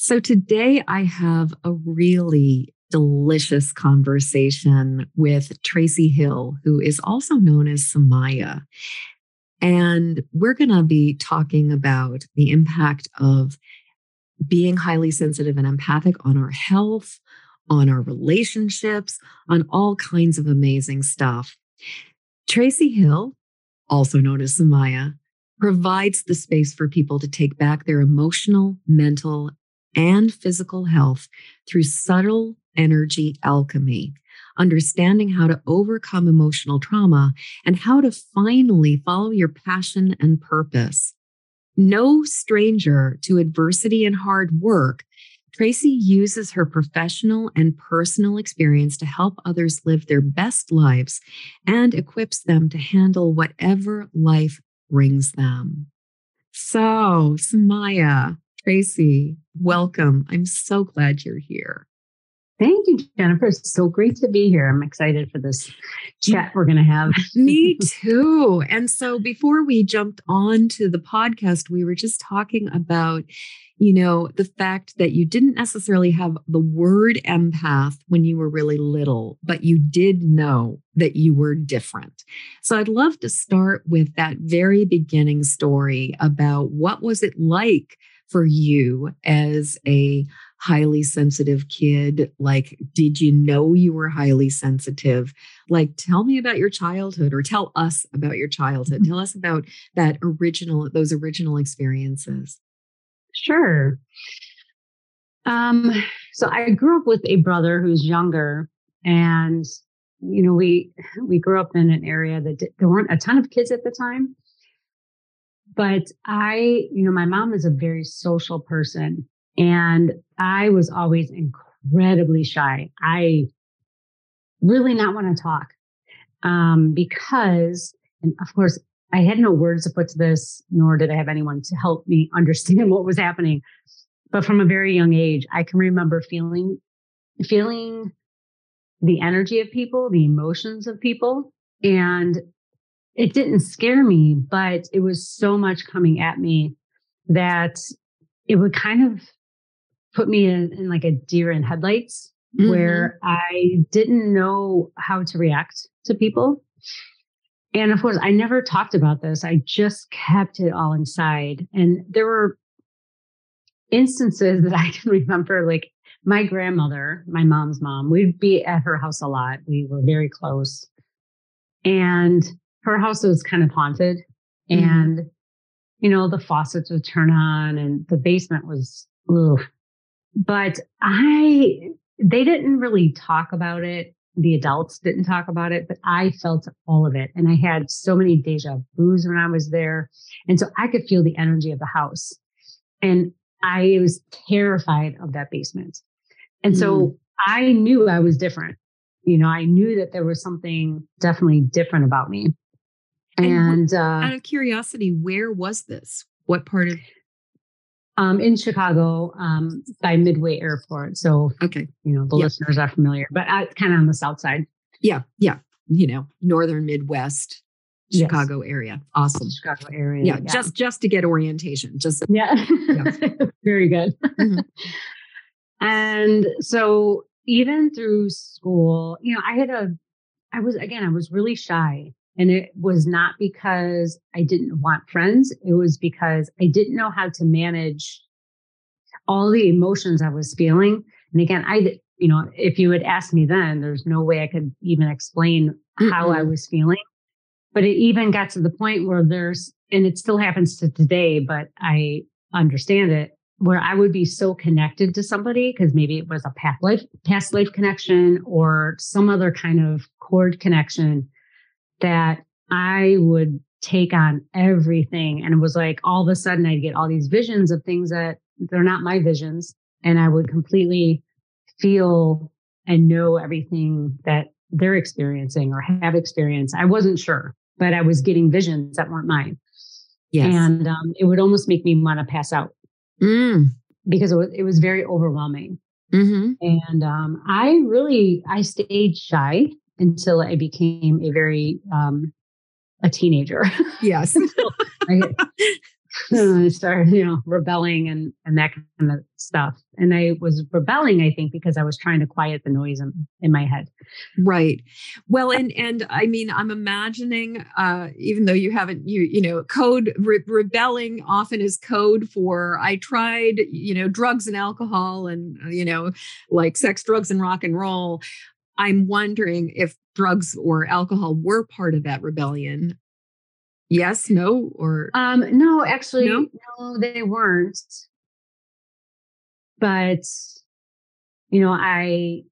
So today I have a really delicious conversation with Traci Hill, who is also known as Samaya. And we're going to be talking about the impact of being highly sensitive and empathic on our health, on our relationships, on all kinds of amazing stuff. Traci Hill, also known as Samaya, provides the space for people to take back their emotional, mental, and physical health through subtle energy alchemy, understanding how to overcome emotional trauma and how to finally follow your passion and purpose. No stranger to adversity and hard work, Traci uses her professional and personal experience to help others live their best lives and equips them to handle whatever life brings them. So, Samaya, Traci, welcome. I'm so glad you're here. Thank you, Jennifer. It's so great to be here. I'm excited for this chat we're going to have. Me too. And so before we jumped on to the podcast, we were just talking about, you know, the fact that you didn't necessarily have the word empath when you were really little, but you did know that you were different. So I'd love to start with that very beginning story about what was it like for you as a highly sensitive kid? Like, did you know you were highly sensitive? Like, tell me about your childhood or tell us about your childhood. Mm-hmm. Tell us about that original, those original experiences. Sure. Um, so I grew up with a brother who's younger and you know we we grew up in an area that did, there weren't a ton of kids at the time but I, you know, my mom is a very social person and I was always incredibly shy. I really not want to talk um, because, and of course, I had no words to put to this, nor did I have anyone to help me understand what was happening. But from a very young age, I can remember feeling, feeling the energy of people, the emotions of people. And it didn't scare me, but it was so much coming at me that it would kind of put me in, in like a deer in headlights mm-hmm. where I didn't know how to react to people. And of course, I never talked about this. I just kept it all inside. And there were instances that I can remember, like my grandmother, my mom's mom, we'd be at her house a lot. We were very close. And her house was kind of haunted mm-hmm. and you know the faucets would turn on and the basement was ugh. but i they didn't really talk about it the adults didn't talk about it but i felt all of it and i had so many deja vu's when i was there and so i could feel the energy of the house and i was terrified of that basement and mm. so i knew i was different you know i knew that there was something definitely different about me and, and uh, out of curiosity, where was this? What part of? Um, in Chicago, um, by Midway Airport. So, okay, you know the yep. listeners are familiar, but kind of on the south side. Yeah, yeah, you know, northern Midwest Chicago yes. area. Awesome. Chicago area. Yeah, yeah, just just to get orientation. Just yeah, yeah. very good. Mm-hmm. and so even through school, you know, I had a, I was again, I was really shy. And it was not because I didn't want friends. It was because I didn't know how to manage all the emotions I was feeling. And again, I, you know, if you had asked me then, there's no way I could even explain mm-hmm. how I was feeling. But it even got to the point where there's, and it still happens to today, but I understand it where I would be so connected to somebody because maybe it was a past life, past life connection or some other kind of cord connection that I would take on everything. And it was like all of a sudden I'd get all these visions of things that they're not my visions. and I would completely feel and know everything that they're experiencing or have experienced. I wasn't sure, but I was getting visions that weren't mine. Yes. And um, it would almost make me want to pass out mm. because it was, it was very overwhelming. Mm-hmm. And um, I really, I stayed shy until I became a very, um, a teenager. Yes. I, I started, you know, rebelling and and that kind of stuff. And I was rebelling, I think, because I was trying to quiet the noise in, in my head. Right. Well, and and I mean, I'm imagining, uh, even though you haven't, you you know, code re- rebelling often is code for I tried, you know, drugs and alcohol, and you know, like sex, drugs, and rock and roll. I'm wondering if drugs or alcohol were part of that rebellion Yes, no, or um, no, actually, no? no, they weren't. But you know, I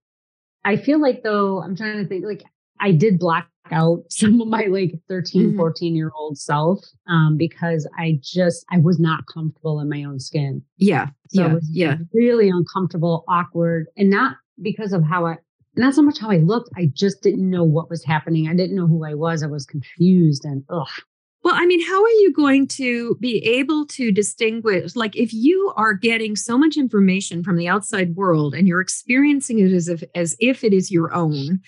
I feel like though I'm trying to think like I did block out some of my like 13, mm-hmm. 14 year old self um, because I just I was not comfortable in my own skin. Yeah. So yeah. yeah. Really uncomfortable, awkward, and not because of how I not so much how I looked. I just didn't know what was happening. I didn't know who I was. I was confused and ugh. Well, I mean, how are you going to be able to distinguish? Like, if you are getting so much information from the outside world and you're experiencing it as if as if it is your own,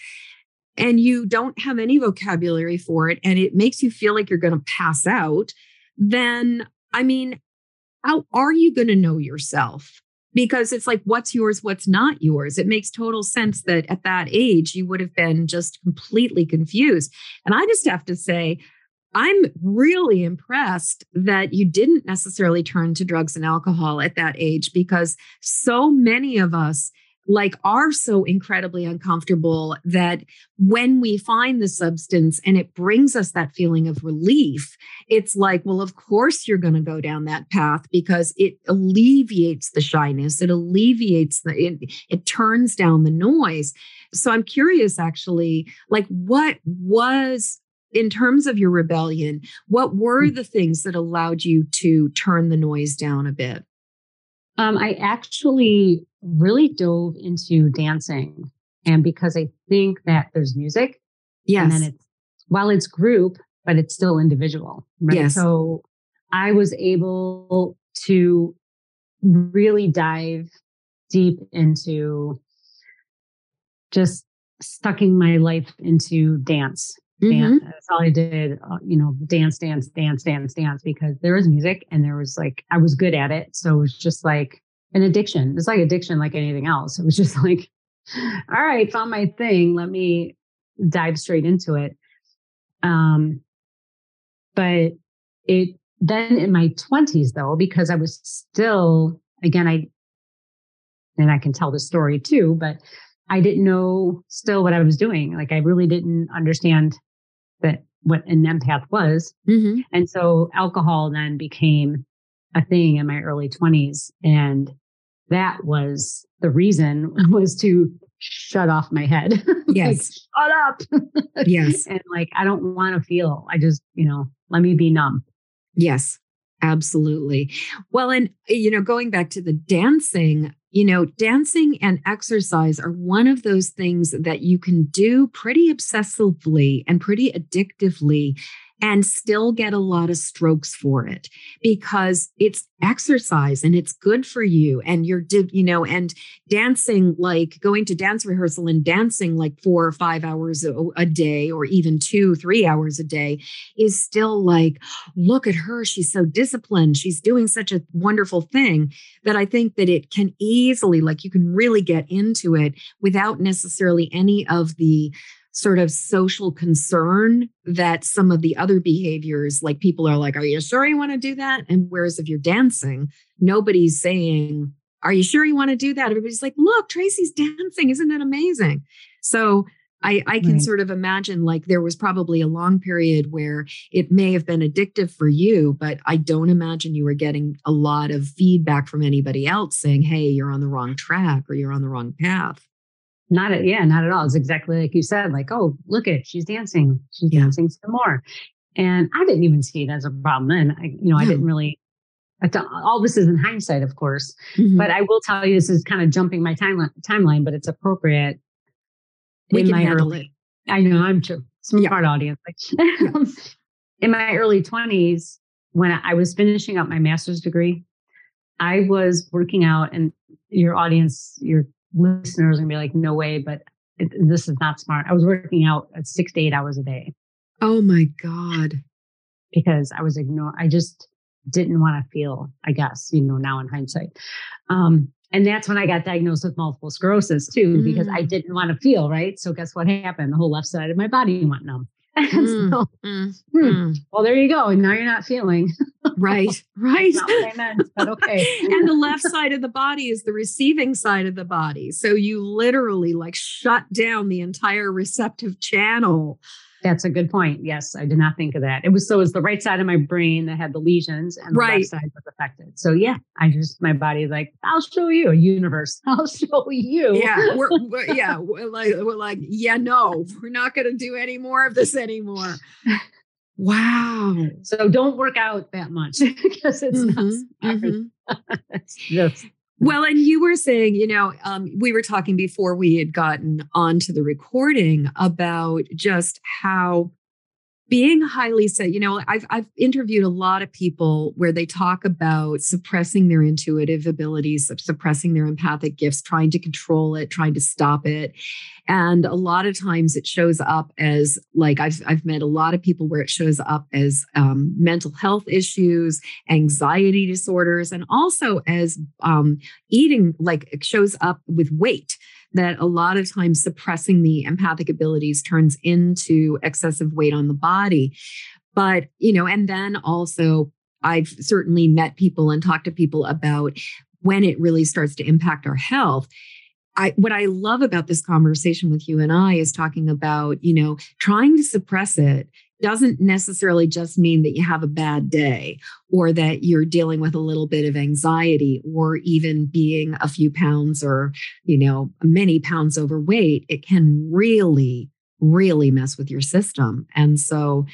and you don't have any vocabulary for it, and it makes you feel like you're going to pass out, then I mean, how are you going to know yourself? Because it's like, what's yours, what's not yours? It makes total sense that at that age, you would have been just completely confused. And I just have to say, I'm really impressed that you didn't necessarily turn to drugs and alcohol at that age because so many of us like are so incredibly uncomfortable that when we find the substance and it brings us that feeling of relief it's like well of course you're going to go down that path because it alleviates the shyness it alleviates the it, it turns down the noise so i'm curious actually like what was in terms of your rebellion, what were mm. the things that allowed you to turn the noise down a bit? Um, I actually really dove into dancing. And because I think that there's music. Yes. And then it's, while it's group, but it's still individual. Right? Yes. So I was able to really dive deep into just sucking my life into dance Mm-hmm. That's all I did. Uh, you know, dance, dance, dance, dance, dance, because there was music and there was like, I was good at it. So it was just like an addiction. It's like addiction, like anything else. It was just like, all right, found my thing. Let me dive straight into it. Um, but it then in my 20s, though, because I was still, again, I, and I can tell the story too, but I didn't know still what I was doing. Like I really didn't understand that what an empath was. Mm-hmm. And so alcohol then became a thing in my early 20s. And that was the reason was to shut off my head. Yes. like, shut up. yes. And like, I don't want to feel, I just, you know, let me be numb. Yes. Absolutely. Well, and, you know, going back to the dancing, you know, dancing and exercise are one of those things that you can do pretty obsessively and pretty addictively and still get a lot of strokes for it because it's exercise and it's good for you and you're you know and dancing like going to dance rehearsal and dancing like four or five hours a, a day or even two three hours a day is still like look at her she's so disciplined she's doing such a wonderful thing that i think that it can easily like you can really get into it without necessarily any of the sort of social concern that some of the other behaviors, like people are like, Are you sure you want to do that? And whereas if you're dancing, nobody's saying, Are you sure you want to do that? Everybody's like, Look, Traci's dancing. Isn't that amazing? So I, I can right. sort of imagine like there was probably a long period where it may have been addictive for you, but I don't imagine you were getting a lot of feedback from anybody else saying, hey, you're on the wrong track or you're on the wrong path. Not at, yeah, not at all. It's exactly like you said, like, oh, look at she's dancing. She's yeah. dancing some more. And I didn't even see it as a problem then. I, you know, yeah. I didn't really all this is in hindsight, of course. Mm-hmm. But I will tell you, this is kind of jumping my timeline, timeline but it's appropriate. We can handle early, it. I know I'm true. Smart yeah. audience. in my early 20s, when I was finishing up my master's degree, I was working out, and your audience, your listeners, are gonna be like, "No way!" But it, this is not smart. I was working out at six to eight hours a day. Oh my god! Because I was ignoring. I just didn't want to feel. I guess you know now in hindsight. Um, and that's when I got diagnosed with multiple sclerosis too, mm. because I didn't want to feel right. So guess what happened? The whole left side of my body went numb. Mm, so, mm, hmm, mm. Well, there you go. And now you're not feeling. Right, right. not what I meant, but okay. and the left side of the body is the receiving side of the body. So you literally like shut down the entire receptive channel that's a good point. Yes, I did not think of that. It was so it was the right side of my brain that had the lesions and the right. left side was affected. So yeah, I just my body's like, I'll show you a universe. I'll show you. Yeah, we're, we're yeah, we're like we're like, yeah, no, we're not going to do any more of this anymore. Wow. So don't work out that much because it's mm-hmm, not. Mm-hmm. it's just well, and you were saying, you know, um, we were talking before we had gotten onto the recording about just how being highly set you know I've, I've interviewed a lot of people where they talk about suppressing their intuitive abilities suppressing their empathic gifts trying to control it trying to stop it. And a lot of times it shows up as like i've, I've met a lot of people where it shows up as um, mental health issues anxiety disorders and also as um, eating like it shows up with weight that a lot of times suppressing the empathic abilities turns into excessive weight on the body. But, you know, and then also I've certainly met people and talked to people about when it really starts to impact our health. I, what I love about this conversation with you and I is talking about, you know, trying to suppress it doesn't necessarily just mean that you have a bad day or that you're dealing with a little bit of anxiety or even being a few pounds or, you know, many pounds overweight. It can really, really mess with your system. And so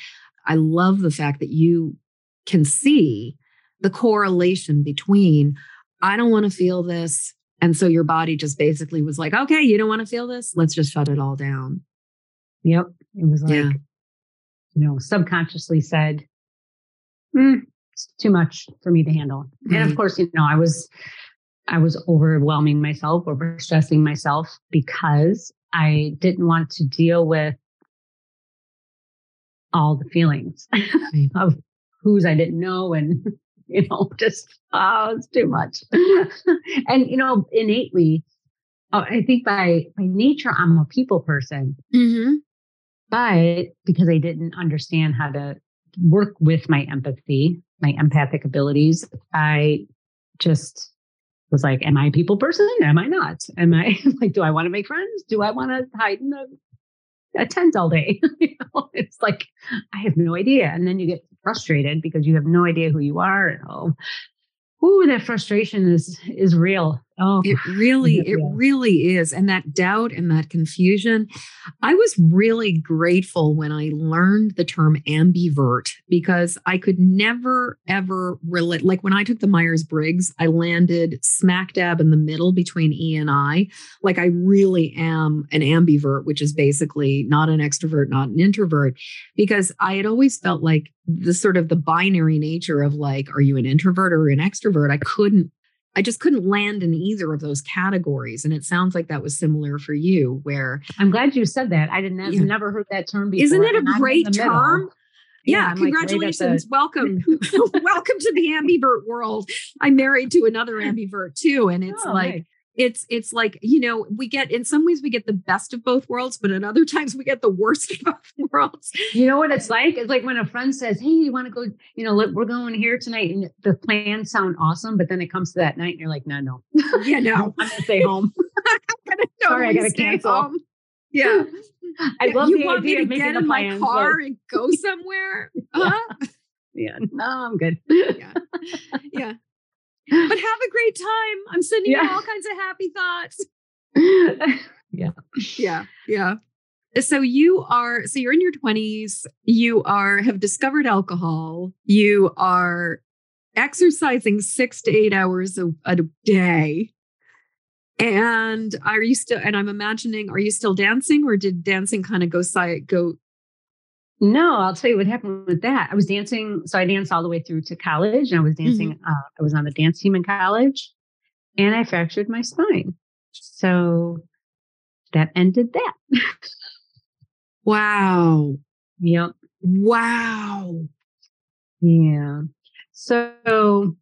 I love the fact that you can see the correlation between, I don't want to feel this. And so your body just basically was like, okay, you don't want to feel this. Let's just shut it all down. Yep. It was like, yeah you know, subconsciously said, mm, it's too much for me to handle. Mm-hmm. And of mm-hmm. course, you know, I was, I was overwhelming myself, over stressing myself because I didn't want to deal with all the feelings of who's I didn't know and you know just oh it's too much and you know innately oh, I think by by nature I'm a people person mm-hmm. But because I didn't understand how to work with my empathy, my empathic abilities, I just was like, Am I a people person? Am I not? Am I like, do I want to make friends? Do I want to hide in a, a tent all day? you know, it's like, I have no idea. And then you get frustrated because you have no idea who you are. And oh, ooh, that frustration is is real. Oh, it really, it really is. And that doubt and that confusion. I was really grateful when I learned the term ambivert because I could never, ever relate. Like when I took the Myers Briggs, I landed smack dab in the middle between E and I. Like I really am an ambivert, which is basically not an extrovert, not an introvert, because I had always felt like the sort of the binary nature of like, are you an introvert or an extrovert? I couldn't I just couldn't land in either of those categories. And it sounds like that was similar for you, where I'm glad you said that. I didn't yeah. never heard that term before. Isn't it a great term? Yeah, yeah congratulations. Like Welcome. Welcome to the ambivert world. I'm married to another ambivert too. And it's oh, like, nice it's it's like you know we get in some ways we get the best of both worlds but in other times we get the worst of both worlds you know what it's like it's like when a friend says hey you want to go you know look, we're going here tonight and the plans sound awesome but then it comes to that night and you're like no no yeah no i'm gonna stay home gonna sorry i gotta cancel home. yeah I love you the want idea me to get in my car but... and go somewhere? Uh-huh. yeah. No, I'm good. yeah. Yeah but have a great time. I'm sending yeah. you all kinds of happy thoughts. yeah. Yeah. Yeah. So you are so you're in your 20s, you are have discovered alcohol, you are exercising six to eight hours a, a day. And are you still, and I'm imagining, are you still dancing or did dancing kind of go side, go? No, I'll tell you what happened with that. I was dancing. So I danced all the way through to college and I was dancing. Mm-hmm. Uh, I was on the dance team in college and I fractured my spine. So that ended that. wow. Yep. Wow. Yeah. So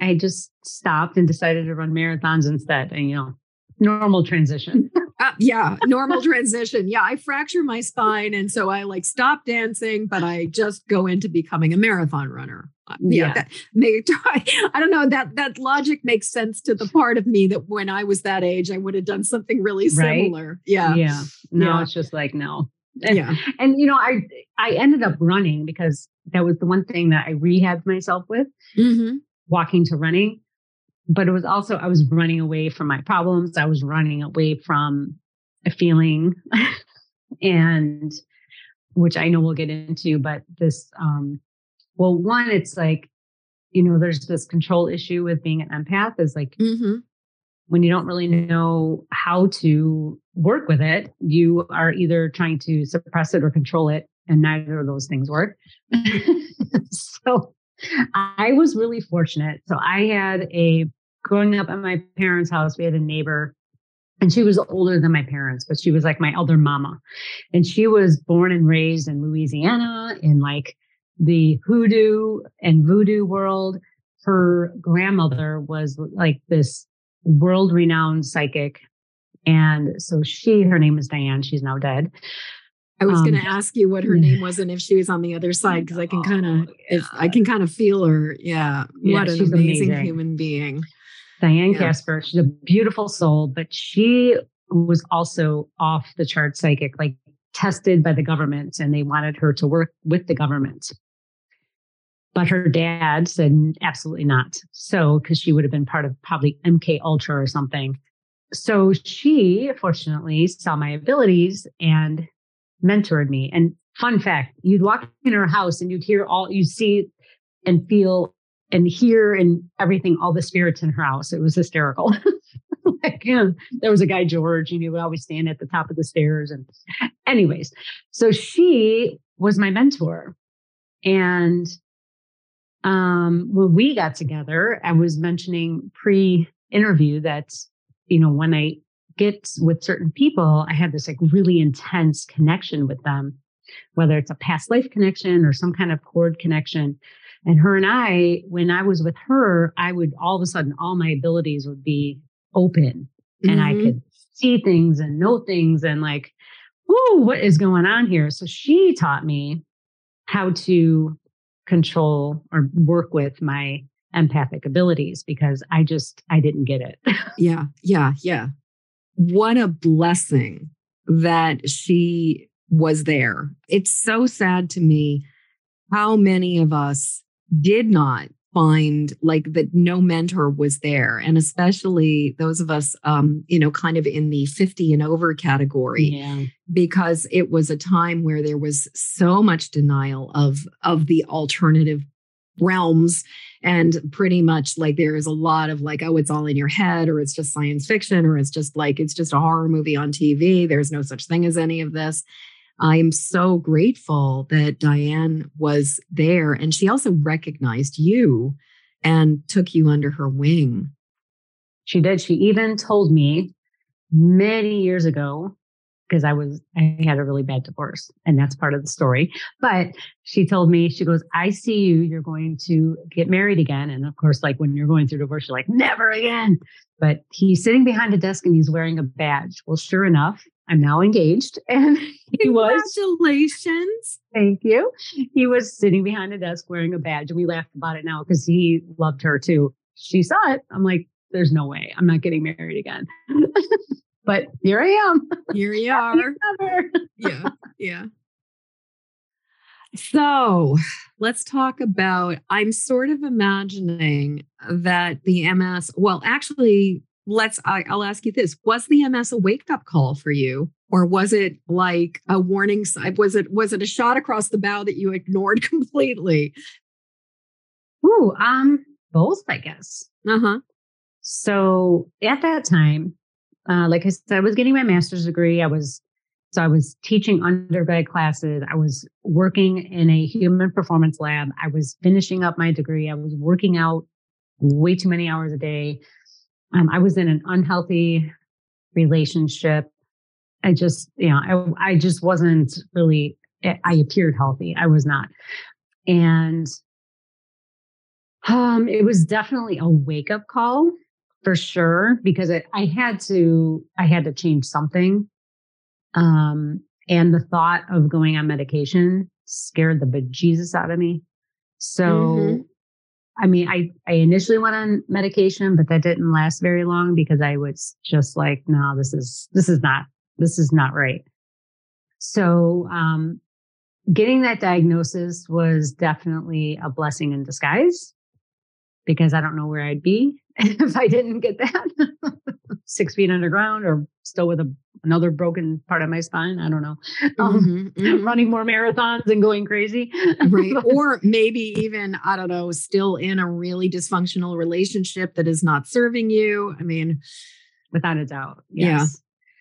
I just stopped and decided to run marathons instead. And, you know, normal transition. uh, yeah, normal transition. Yeah, I fracture my spine. And so I like stop dancing, but I just go into becoming a marathon runner. Uh, yeah, yeah. That may, I don't know that that logic makes sense to the part of me that when I was that age, I would have done something really similar. Right? Yeah, yeah. No, yeah. it's just like no. And, yeah, and you know, I I ended up running because that was the one thing that I rehabbed myself with, mm-hmm. walking to running. But it was also I was running away from my problems. I was running away from a feeling, and which I know we'll get into. But this um, well, one, it's like, you know, there's this control issue with being an empath is like mm-hmm. when you don't really know how to work with it, you are either trying to suppress it or control it. And neither of those things work. so I was really fortunate. So I had a growing up at my parents' house, we had a neighbor and she was older than my parents, but she was like my elder mama. And she was born and raised in Louisiana in like the hoodoo and voodoo world. Her grandmother was like this world renowned psychic. And so she, her name is Diane. She's now dead. I was um, going to ask you what her name was and if she was on the other side because I can kind of, oh, yeah. I can kind of feel her. Yeah, yeah what an amazing, amazing, human being. Diane yeah. Casper. She's a beautiful soul, but she was also off the chart psychic, like tested by the government, and they wanted her to work with the government. But her dad said absolutely not. So, because she would have been part of probably MK Ultra or something. So she fortunately saw my abilities and mentored me. And fun fact, you'd walk in her house and you'd hear all you see and feel and hear and everything, all the spirits in her house. It was hysterical. like, you know, there was a guy, George, and he would always stand at the top of the stairs. And anyways, so she was my mentor. And um, when we got together, I was mentioning pre interview that, you know, when I get with certain people, I have this like really intense connection with them, whether it's a past life connection or some kind of cord connection. And her and I, when I was with her, I would all of a sudden, all my abilities would be open mm-hmm. and I mm-hmm. could see things and know things and like, whoa, what is going on here? So she taught me how to control or work with my empathic abilities because I just I didn't get it. yeah, yeah, yeah. What a blessing that she was there. It's so sad to me how many of us did not find like that no mentor was there and especially those of us um you know kind of in the 50 and over category yeah. because it was a time where there was so much denial of of the alternative realms and pretty much like there is a lot of like oh it's all in your head or it's just science fiction or it's just like it's just a horror movie on TV there's no such thing as any of this I'm so grateful that Diane was there and she also recognized you and took you under her wing. She did. She even told me many years ago because I was I had a really bad divorce and that's part of the story. But she told me she goes, "I see you. You're going to get married again." And of course, like when you're going through divorce, you're like, "Never again." But he's sitting behind a desk and he's wearing a badge. Well, sure enough, I'm now engaged. And he was. Congratulations. Thank you. He was sitting behind a desk wearing a badge. And we laughed about it now because he loved her too. She saw it. I'm like, there's no way. I'm not getting married again. but here I am. Here you are. yeah. Yeah. So let's talk about. I'm sort of imagining that the MS, well, actually, let's I, will ask you this was the ms a wake up call for you or was it like a warning sign was it was it a shot across the bow that you ignored completely Ooh, um both, I guess. Uh huh. So at that time, uh, like I said, I was getting my master's degree. I was so I was teaching undergrad classes. I was working in a human performance lab. I was finishing up my degree. I was working out way too many hours a day. Um, I was in an unhealthy relationship. I just, you know, I, I just wasn't really, I appeared healthy. I was not. And um, it was definitely a wake up call for sure because it, I had to, I had to change something. Um, and the thought of going on medication scared the bejesus out of me. So, mm-hmm. I mean, I, I initially went on medication, but that didn't last very long because I was just like, no, this is, this is not, this is not right. So, um, getting that diagnosis was definitely a blessing in disguise because I don't know where I'd be if I didn't get that six feet underground or still with a, another broken part of my spine. I don't know. Um, mm-hmm, mm-hmm. Running more marathons and going crazy. right. Or maybe even, I don't know, still in a really dysfunctional relationship that is not serving you. I mean, without a doubt. Yes.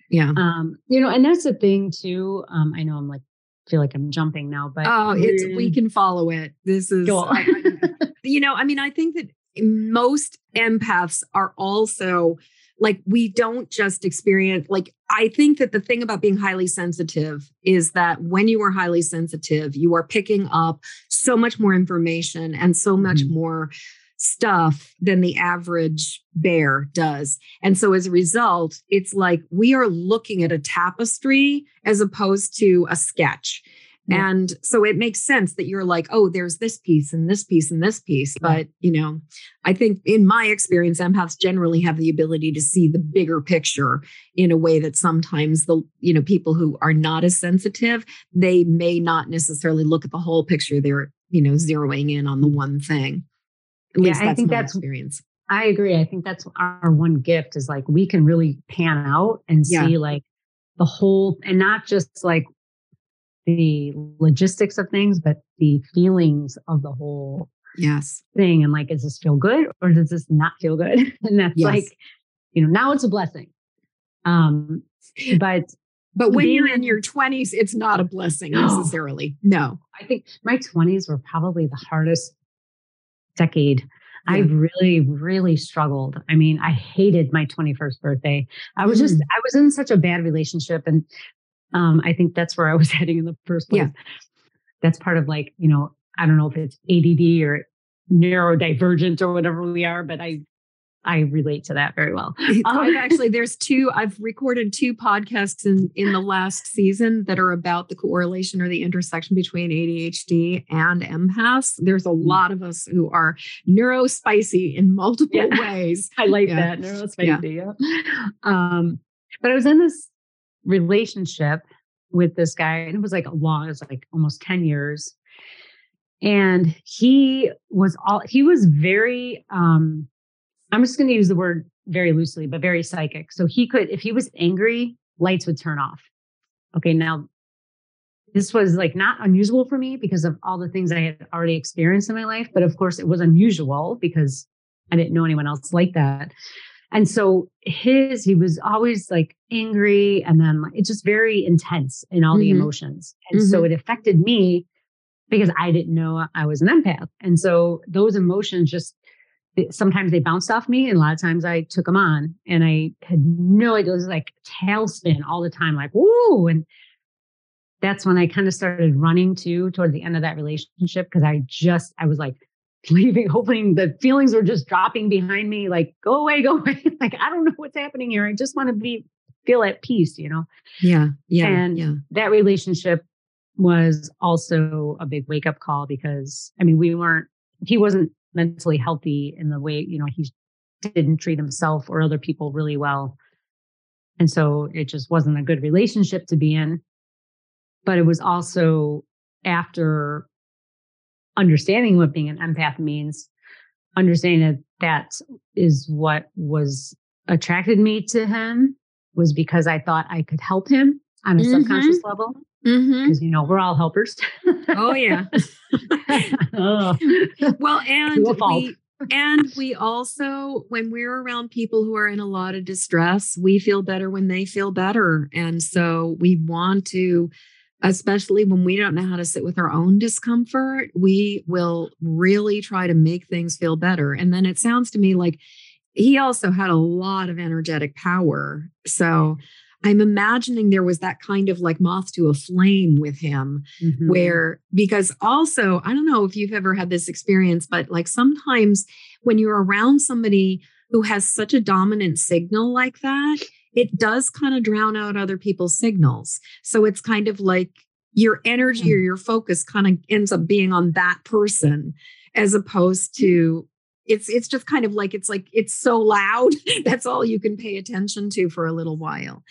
Yeah. Yeah. Um, you know, and that's the thing too. Um, I know I'm like, feel like I'm jumping now, but oh, it's we can follow it. This is, I, I, you know, I mean, I think that most empaths are also like we don't just experience like i think that the thing about being highly sensitive is that when you are highly sensitive you are picking up so much more information and so much mm-hmm. more stuff than the average bear does and so as a result it's like we are looking at a tapestry as opposed to a sketch and so it makes sense that you're like, oh, there's this piece and this piece and this piece. But, you know, I think in my experience, empaths generally have the ability to see the bigger picture in a way that sometimes the, you know, people who are not as sensitive, they may not necessarily look at the whole picture. They're, you know, zeroing in on the one thing. At yeah, I think that's experience. I agree. I think that's our one gift is like we can really pan out and yeah. see like the whole and not just like the logistics of things, but the feelings of the whole yes thing. And like, does this feel good or does this not feel good? and that's yes. like, you know, now it's a blessing. Um, but but when you're in your 20s, it's not a blessing necessarily. No. I think my 20s were probably the hardest decade. Yeah. I really, really struggled. I mean, I hated my 21st birthday. I was mm. just, I was in such a bad relationship. And um, I think that's where I was heading in the first place. Yeah. That's part of like, you know, I don't know if it's ADD or neurodivergent or whatever we are, but I I relate to that very well. Um, I've actually there's two I've recorded two podcasts in in the last season that are about the correlation or the intersection between ADHD and empaths. There's a mm. lot of us who are neurospicy in multiple yeah. ways. I like yeah. that neurospicy. Yeah. yeah. Um, but I was in this relationship with this guy and it was like a long it was like almost 10 years. And he was all he was very um i'm just going to use the word very loosely but very psychic. So he could if he was angry lights would turn off. Okay now this was like not unusual for me because of all the things i had already experienced in my life but of course it was unusual because i didn't know anyone else like that and so his, he was always like angry and then like, it's just very intense in all mm-hmm. the emotions. And mm-hmm. so it affected me because I didn't know I was an empath. And so those emotions just, sometimes they bounced off me and a lot of times I took them on and I had no idea. It was like tailspin all the time, like, woo. And that's when I kind of started running to towards the end of that relationship because I just, I was like, leaving, hoping the feelings were just dropping behind me, like, go away, go away. like, I don't know what's happening here. I just want to be feel at peace, you know? Yeah. Yeah. And yeah. that relationship was also a big wake up call because I mean, we weren't, he wasn't mentally healthy in the way, you know, he didn't treat himself or other people really well. And so it just wasn't a good relationship to be in. But it was also after understanding what being an empath means, understanding that that is what was attracted me to him was because I thought I could help him on a mm-hmm. subconscious level. Because mm-hmm. you know we're all helpers. oh yeah. oh. Well, and we and we also, when we're around people who are in a lot of distress, we feel better when they feel better. And so we want to, especially when we don't know how to sit with our own discomfort, we will really try to make things feel better. And then it sounds to me like he also had a lot of energetic power. So I'm imagining there was that kind of like moth to a flame with him, mm-hmm. where, because also, I don't know if you've ever had this experience, but like sometimes when you're around somebody who has such a dominant signal like that, it does kind of drown out other people's signals. So it's kind of like your energy mm-hmm. or your focus kind of ends up being on that person as opposed to it's it's just kind of like it's like it's so loud that's all you can pay attention to for a little while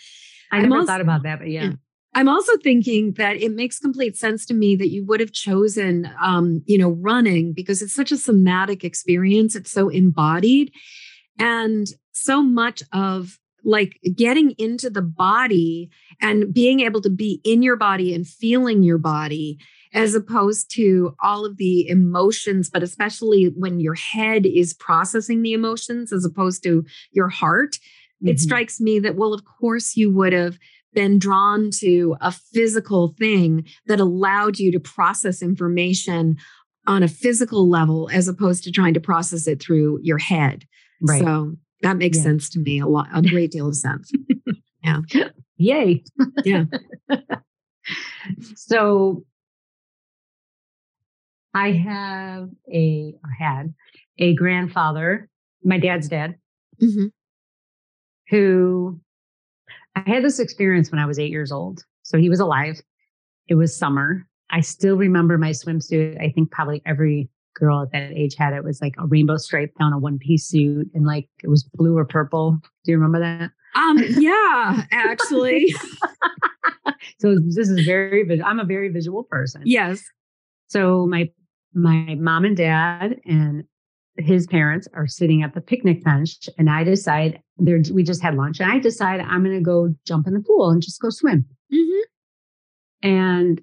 i never also, thought about that but yeah. yeah. i'm also thinking that it makes complete sense to me that you would have chosen um you know running because it's such a somatic experience it's so embodied and so much of like getting into the body and being able to be in your body and feeling your body as opposed to all of the emotions, but especially when your head is processing the emotions as opposed to your heart. Mm-hmm. It strikes me that, well, of course, you would have been drawn to a physical thing that allowed you to process information on a physical level as opposed to trying to process it through your head. Right. So that makes yeah. sense to me a lot, a great deal of sense. yeah. Yay. Yeah. so I have a had a grandfather, my dad's dad, mm-hmm. who I had this experience when I was eight years old. So he was alive. It was summer. I still remember my swimsuit. I think probably every girl at that age had it. was like a rainbow stripe down a one piece suit and like it was blue or purple. Do you remember that? Um, yeah, actually. so this is very, I'm a very visual person. Yes. So my my mom and dad and his parents are sitting at the picnic bench and I decide there we just had lunch and I decide I'm going to go jump in the pool and just go swim. Mm-hmm. And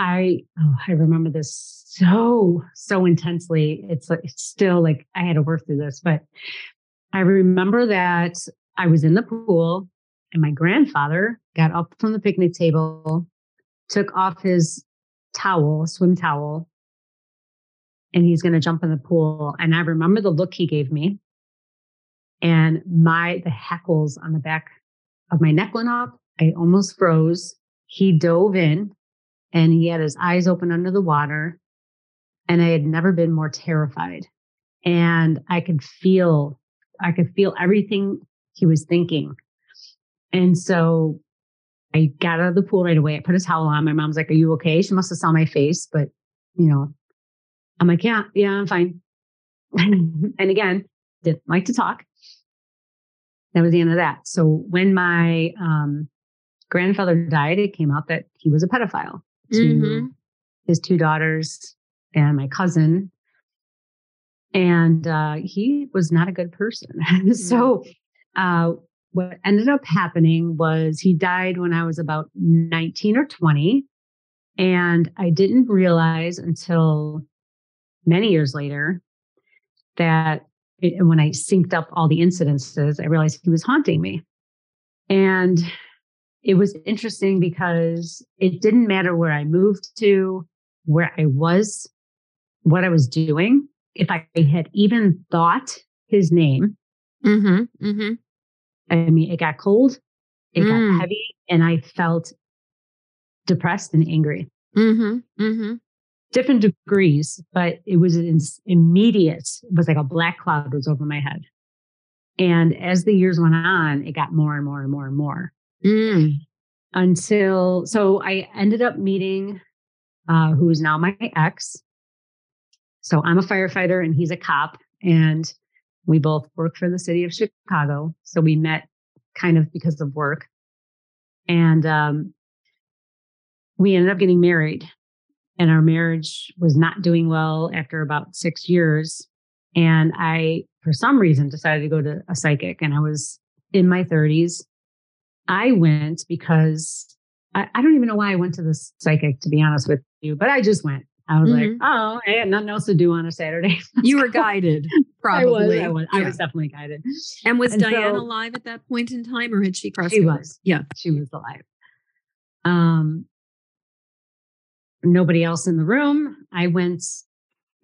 I oh, I remember this so so intensely. It's like it's still like I had to work through this, but I remember that I was in the pool and my grandfather got up from the picnic table, took off his towel, swim towel, and he's going to jump in the pool. And I remember the look he gave me and my, the hackles on the back of my neck went up. I almost froze. He dove in and he had his eyes open under the water. And I had never been more terrified. And I could feel, I could feel everything he was thinking. And so I got out of the pool right away. I put a towel on. My mom's like, Are you okay? She must have saw my face, but you know, I'm like, yeah, yeah, I'm fine. and again, didn't like to talk. That was the end of that. So when my um, grandfather died, it came out that he was a pedophile to mm-hmm. his two daughters and my cousin. And uh, he was not a good person. Mm-hmm. so uh, what ended up happening was he died when I was about 19 or 20. And I didn't realize until many years later that it, when I synced up all the incidences, I realized he was haunting me. And it was interesting because it didn't matter where I moved to, where I was, what I was doing. If I had even thought his name, mm-hmm, mm-hmm. I mean, it got cold, it mm. got heavy, and I felt depressed and angry. Mm-hmm, mm-hmm different degrees, but it was an immediate, it was like a black cloud was over my head. And as the years went on, it got more and more and more and more. Mm. Until, so I ended up meeting uh, who is now my ex. So I'm a firefighter and he's a cop. And we both work for the city of Chicago. So we met kind of because of work. And um, we ended up getting married and our marriage was not doing well after about six years. And I, for some reason, decided to go to a psychic and I was in my 30s. I went because I, I don't even know why I went to the psychic, to be honest with you, but I just went. I was mm-hmm. like, oh, I had nothing else to do on a Saturday. you were guided. Probably. I was. I was, yeah. I was definitely guided. And was And Diane so- alive at that point in time, or had she crossed? She over? was. Yeah. She was alive. Um, nobody else in the room. I went,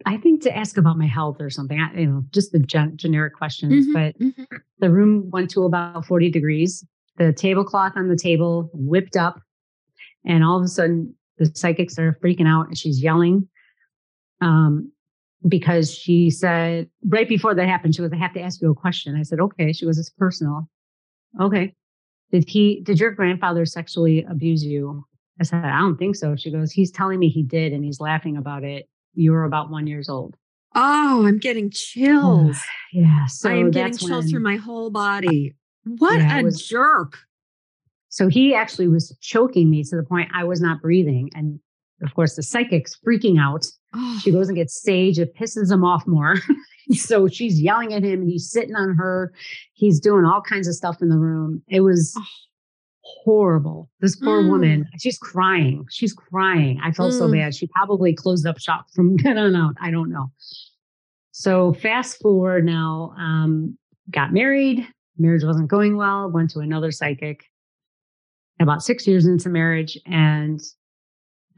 I think, to ask about my health or something. I, you know, just the gen- generic questions. Mhm, But mhm. the room went to about 40 degrees. The tablecloth on the table whipped up, and all of a sudden, the psychics are freaking out and she's yelling. Um, because she said right before that happened, she was, I have to ask you a question. I said, okay. She goes, it's personal. Okay. Did he, did your grandfather sexually abuse you? I said, I don't think so. She goes, he's telling me he did and he's laughing about it. You were about one years old. Oh, I'm getting chills. Yeah. So I am getting chills when- through my whole body. What Yeah, a was- jerk. So he actually was choking me to the point I was not breathing. And of course, the psychic's freaking out. Oh, She goes and gets sage. It pisses him off more. so she's yelling at him. He's sitting on her. He's doing all kinds of stuff in the room. It was Oh. horrible. This poor Mm. woman, she's crying. She's crying. I felt so Mm. bad. She probably closed up shop from then on out. I don't know. So fast forward now, um, got married. Marriage wasn't going well. Went to another psychic. About six years into marriage, and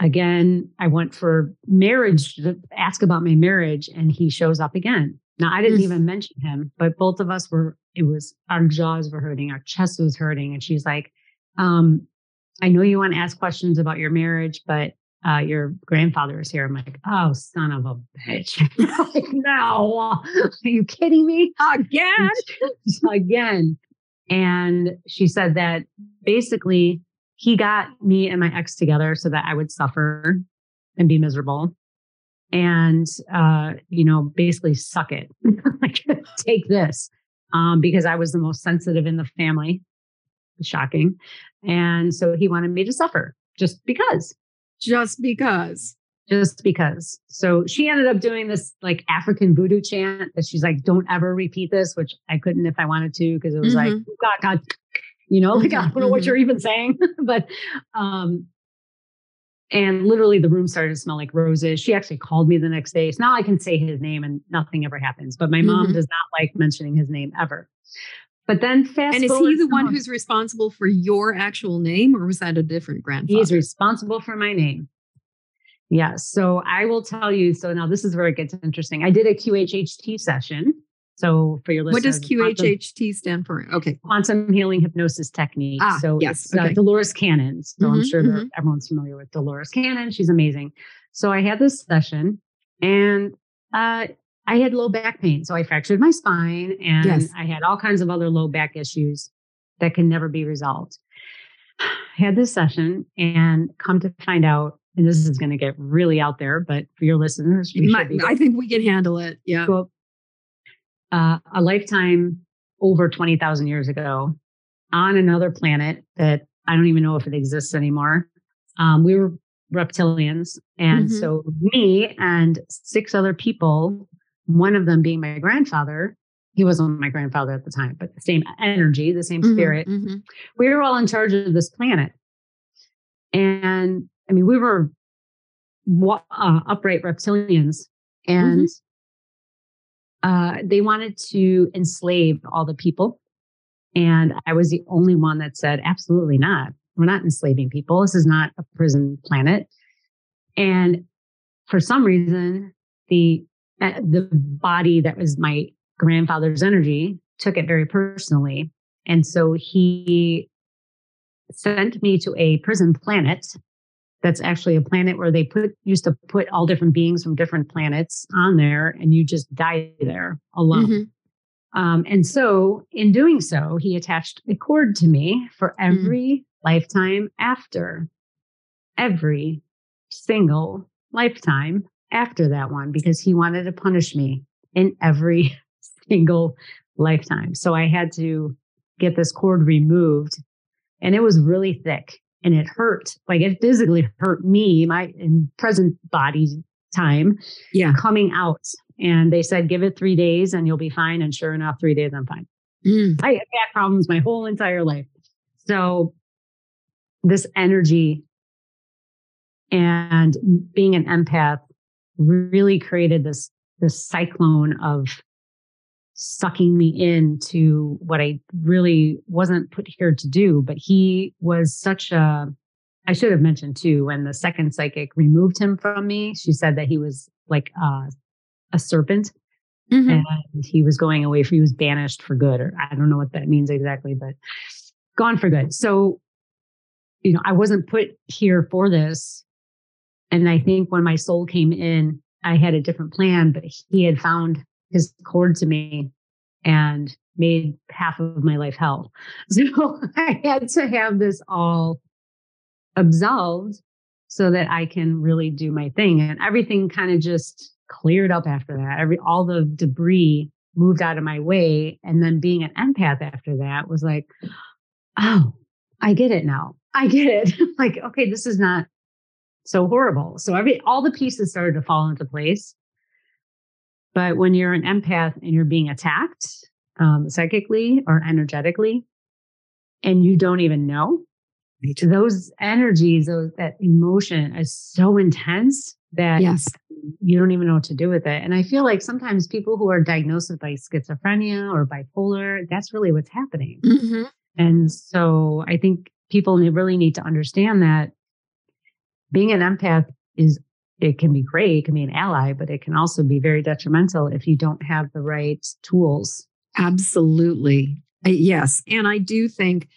again, I went for marriage to ask about my marriage, and he shows up again. Now, I didn't Mm. even mention him, but both of us were, it was our jaws were hurting, our chest was hurting. And she's like, um, I know you want to ask questions about your marriage, but uh, your grandfather is here. I'm like, oh, son of a bitch. like, no, are you kidding me? again. again. And she said that basically he got me and my ex together so that I would suffer and be miserable. And, uh, you know, basically suck it, like take this, um, because I was the most sensitive in the family. Shocking. And so he wanted me to suffer just because Just because. just because. So she ended up doing this like African voodoo chant that she's like, don't ever repeat this, which I couldn't if I wanted to, because it was like, Mhm. God, God, you know, like, I don't know what Mhm, you're even saying. but, um, and literally the room started to smell like roses. She actually called me the next day. So now I can say his name and nothing ever happens. But my mom Mhm. does not like mentioning his name ever. But then fast And is he the one who's responsible for your actual name, or was that a different grandfather? He is responsible for my name. Yes. So I will tell you. So now this is where it gets interesting. I did a QHHT session. So for your what listeners, does quantum- QHHT stand for? Okay. Quantum healing hypnosis technique. Ah, so yes, it's uh. Dolores Cannon. So I'm Mhm, sure that everyone's familiar with Dolores Cannon. She's amazing. So I had this session and uh, I had low back pain. So I fractured my spine and Yes. I had all kinds of other low back issues that can never be resolved. I had this session and come to find out, and this is going to get really out there, but for your listeners, we My- should be I think we can handle it. Yeah. Well, uh, a lifetime over 20,000 years ago on another planet that I don't even know if it exists anymore. Um, we were reptilians. And Mhm. so me and six other people, one of them being my grandfather, he wasn't my grandfather at the time, but the same energy, the same Mhm, spirit, mhm. we were all in charge of this planet. And I mean, we were uh, upright reptilians, and uh, they wanted to enslave all the people. And I was the only one that said, absolutely not. We're not enslaving people. This is not a prison planet. And for some reason, the the body that was my grandfather's energy took it very personally. And so he sent me to a prison planet that's actually a planet where they put used to put all different beings from different planets on there and you just die there alone. Mhm. Um, and so in doing so, he attached a cord to me for every lifetime after every single lifetime after that one because he wanted to punish me in every single lifetime. So I had to get this cord removed and it was really thick and it hurt. Like it physically hurt me, my in present body time Yeah. coming out. And they said, give it three days and you'll be fine. And sure enough, three days, I'm fine. Mm. I had back problems my whole entire life. So this energy and being an empath really created this this cyclone of sucking me into what I really wasn't put here to do. But he was such a, I should have mentioned too, when the second psychic removed him from me, she said that he was like uh, a serpent mm-hmm. and he was going away for, he was banished for good, or I don't know what that means exactly, but gone for good. So, you know, I wasn't put here for this. And I think when my soul came in, I had a different plan, but he had found his cord to me and made half of my life hell. So I had to have this all absolved so that I can really do my thing. And everything kind of just cleared up after that. Every all the debris moved out of my way. And then being an empath after that was like, oh, I get it now. I get it. like, okay, this is not so horrible. So every all the pieces started to fall into place. But when you're an empath and you're being attacked um, psychically or energetically, and you don't even know, those energies, those that emotion is so intense that yes. you don't even know what to do with it. And I feel like sometimes people who are diagnosed with like schizophrenia or bipolar, that's really what's happening. Mm-hmm. And so I think people really need to understand that being an empath is it can be great, it can be an ally, but it can also be very detrimental if you don't have the right tools. Absolutely. Yes. And I do think,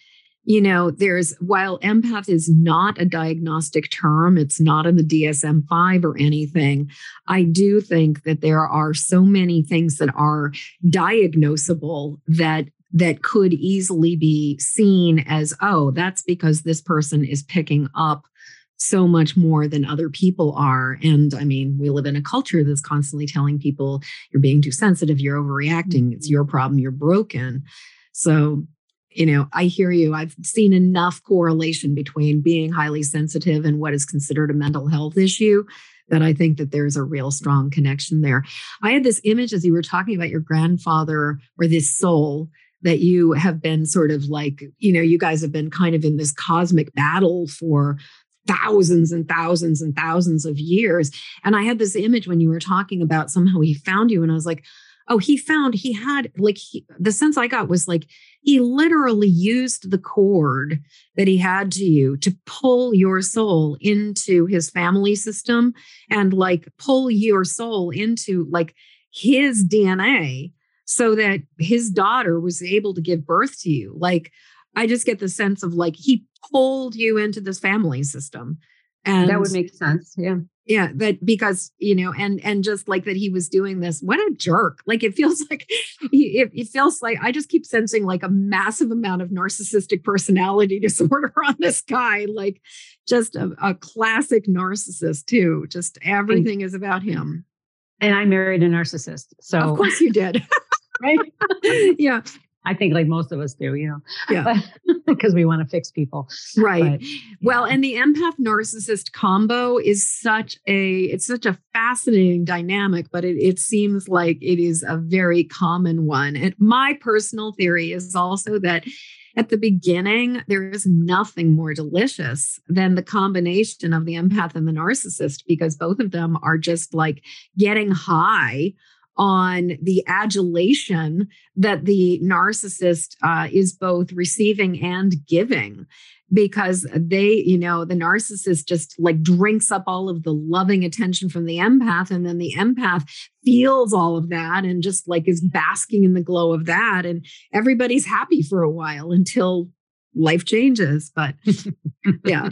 you know, there's while empath is not a diagnostic term, it's not in the DSM 5 or anything. I do think that there are so many things that are diagnosable that that could easily be seen as oh that's because this person is picking up so much more than other people are. And I mean, we live in a culture that's constantly telling people you're being too sensitive, you're overreacting, it's mm-hmm. your problem, you're broken. So, you know, I hear you. I've seen enough correlation between being highly sensitive and what is considered a mental health issue that I think that there's a real strong connection there. I had this image as you were talking about your grandfather or this soul that you have been sort of like, you know, you guys have been kind of in this cosmic battle for thousands and thousands and thousands of years. And I had this image when you were talking about somehow he found you, and I was like, oh, he found he had like he, the sense I got was like he literally used the cord that he had to you to pull your soul into his family system and like pull your soul into like his DNA so that his daughter was able to give birth to you. Like, I just get the sense of like he pulled you into this family system. And that would make sense. Yeah. Yeah. That because, you know, and and just like that he was doing this, what a jerk. Like it feels like he, it, it feels like I just keep sensing like a massive amount of narcissistic personality disorder on this guy. Like just a, a classic narcissist, too. Just everything is about him. And I married a narcissist. So of course you did. right? yeah. I think like most of us do, you know, yeah, because we want to fix people. Right. But, well, and the empath narcissist combo is such a, it's such a fascinating dynamic, but it, it seems like it is a very common one. And my personal theory is also that at the beginning, there is nothing more delicious than the combination of the empath and the narcissist because both of them are just like getting high on the adulation that the narcissist uh, is both receiving and giving. Because they you know the narcissist just like drinks up all of the loving attention from the empath and then the empath feels all of that and just like is basking in the glow of that. And everybody's happy for a while until life changes but yeah.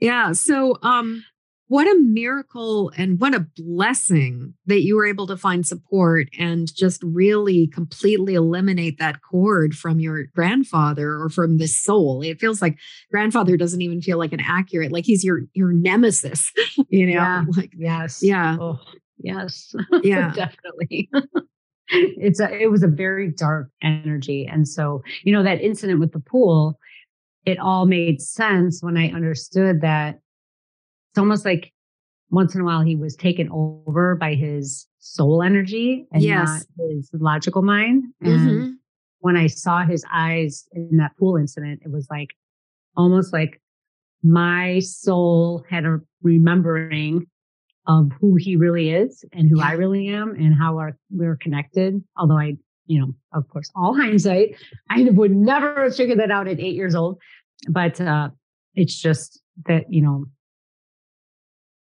Yeah so um what a miracle and what a blessing that you were able to find support and just really completely eliminate that cord from your grandfather or from the soul. It feels like grandfather doesn't even feel like an accurate, like he's your your nemesis, you know? Yeah. Like yes. Yeah. Oh, yes. Yeah. Definitely. it's a it was a very dark energy. And so, you know, that incident with the pool, it all made sense when I understood that it's almost like once in a while he was taken over by his soul energy and yes. not his logical mind. And mm-hmm. when I saw his eyes in that pool incident, it was like almost like my soul had a remembering of who he really is and who yeah. I really am and how our, we're connected. Although I you know, of course, all hindsight. I would never have figured that out at eight years old. But uh, it's just that, you know,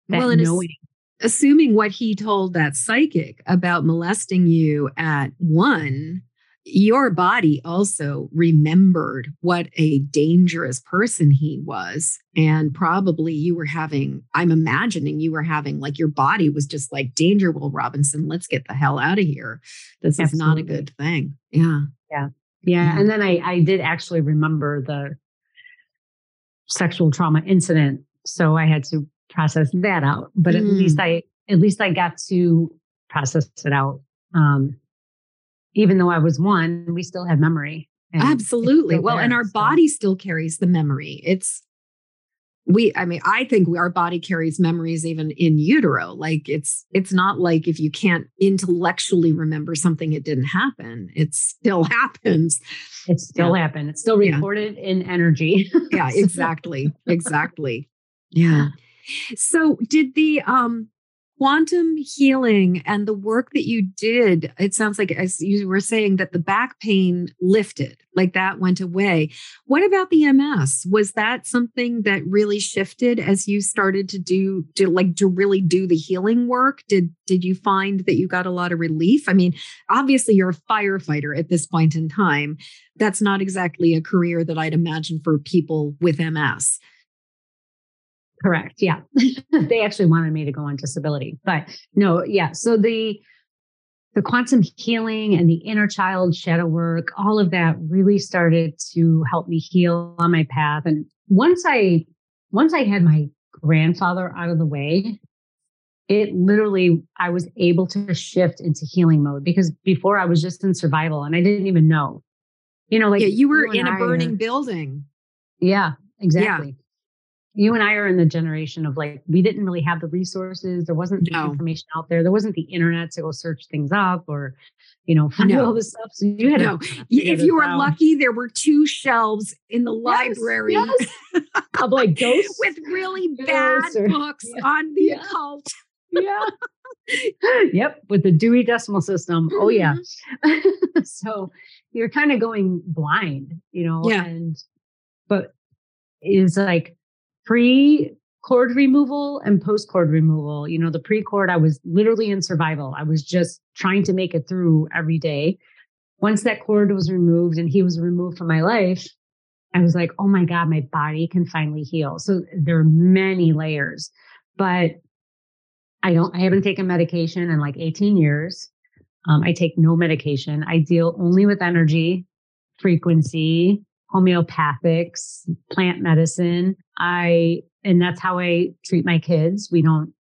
that well, knowing. assuming what he told that psychic about molesting you at one, your body also remembered what a dangerous person he was. And probably you were having, I'm imagining you were having like your body was just like, danger, Will Robinson, let's get the hell out of here. This Absolutely. is not a good thing. Yeah. Yeah. Yeah. And then I, I did actually remember the sexual trauma incident. So I had to process that out. But mm. at least I, at least I got to process it out. Um, even though I was one, we still have memory. Absolutely. Well, there, and our so. body still carries the memory. It's we i mean i think we, our body carries memories even in utero like it's it's not like if you can't intellectually remember something it didn't happen it still happens it still yeah. happened it's still recorded yeah. in energy yeah exactly exactly yeah so did the um quantum healing and the work that you did it sounds like as you were saying that the back pain lifted like that went away. What about the ms was that something that really shifted as you started to do to like to really do the healing work? Did did you find that you got a lot of relief? I mean obviously you're a firefighter at this point in time. That's not exactly a career that i'd imagine for people with ms Correct. Yeah. they actually wanted me to go on disability. But no, yeah. So the the quantum healing and the inner child shadow work, all of that really started to help me heal on my path. And once I once I had my grandfather out of the way, it literally I was able to shift into healing mode because before I was just in survival and I didn't even know. You know, like yeah, you were you in a burning are, building. Yeah, exactly you and I are in the generation of like, we didn't really have the resources. There wasn't no. the information out there. There wasn't the internet to go search things up or, you know, find no. all this stuff. So you had no. to. If you were out. lucky, there were two shelves in the yes, library yes. of like ghosts with really bad or, books yeah. on the yeah. occult. Yeah. yep. With the Dewey Decimal System. Oh, yeah. Mm-hmm. so you're kind of going blind, you know, yeah. and, but is like, pre cord removal and post cord removal. You know, the pre cord, I was literally in survival. I was just trying to make it through every day. Once that cord was removed and he was removed from my life, I was like, oh my God, my body can finally heal. So there are many layers, but I don't, I haven't taken medication in like 18 years. Um, I take no medication. I deal only with energy, frequency, homeopathics, plant medicine. I, and that's how I treat my kids. We don't,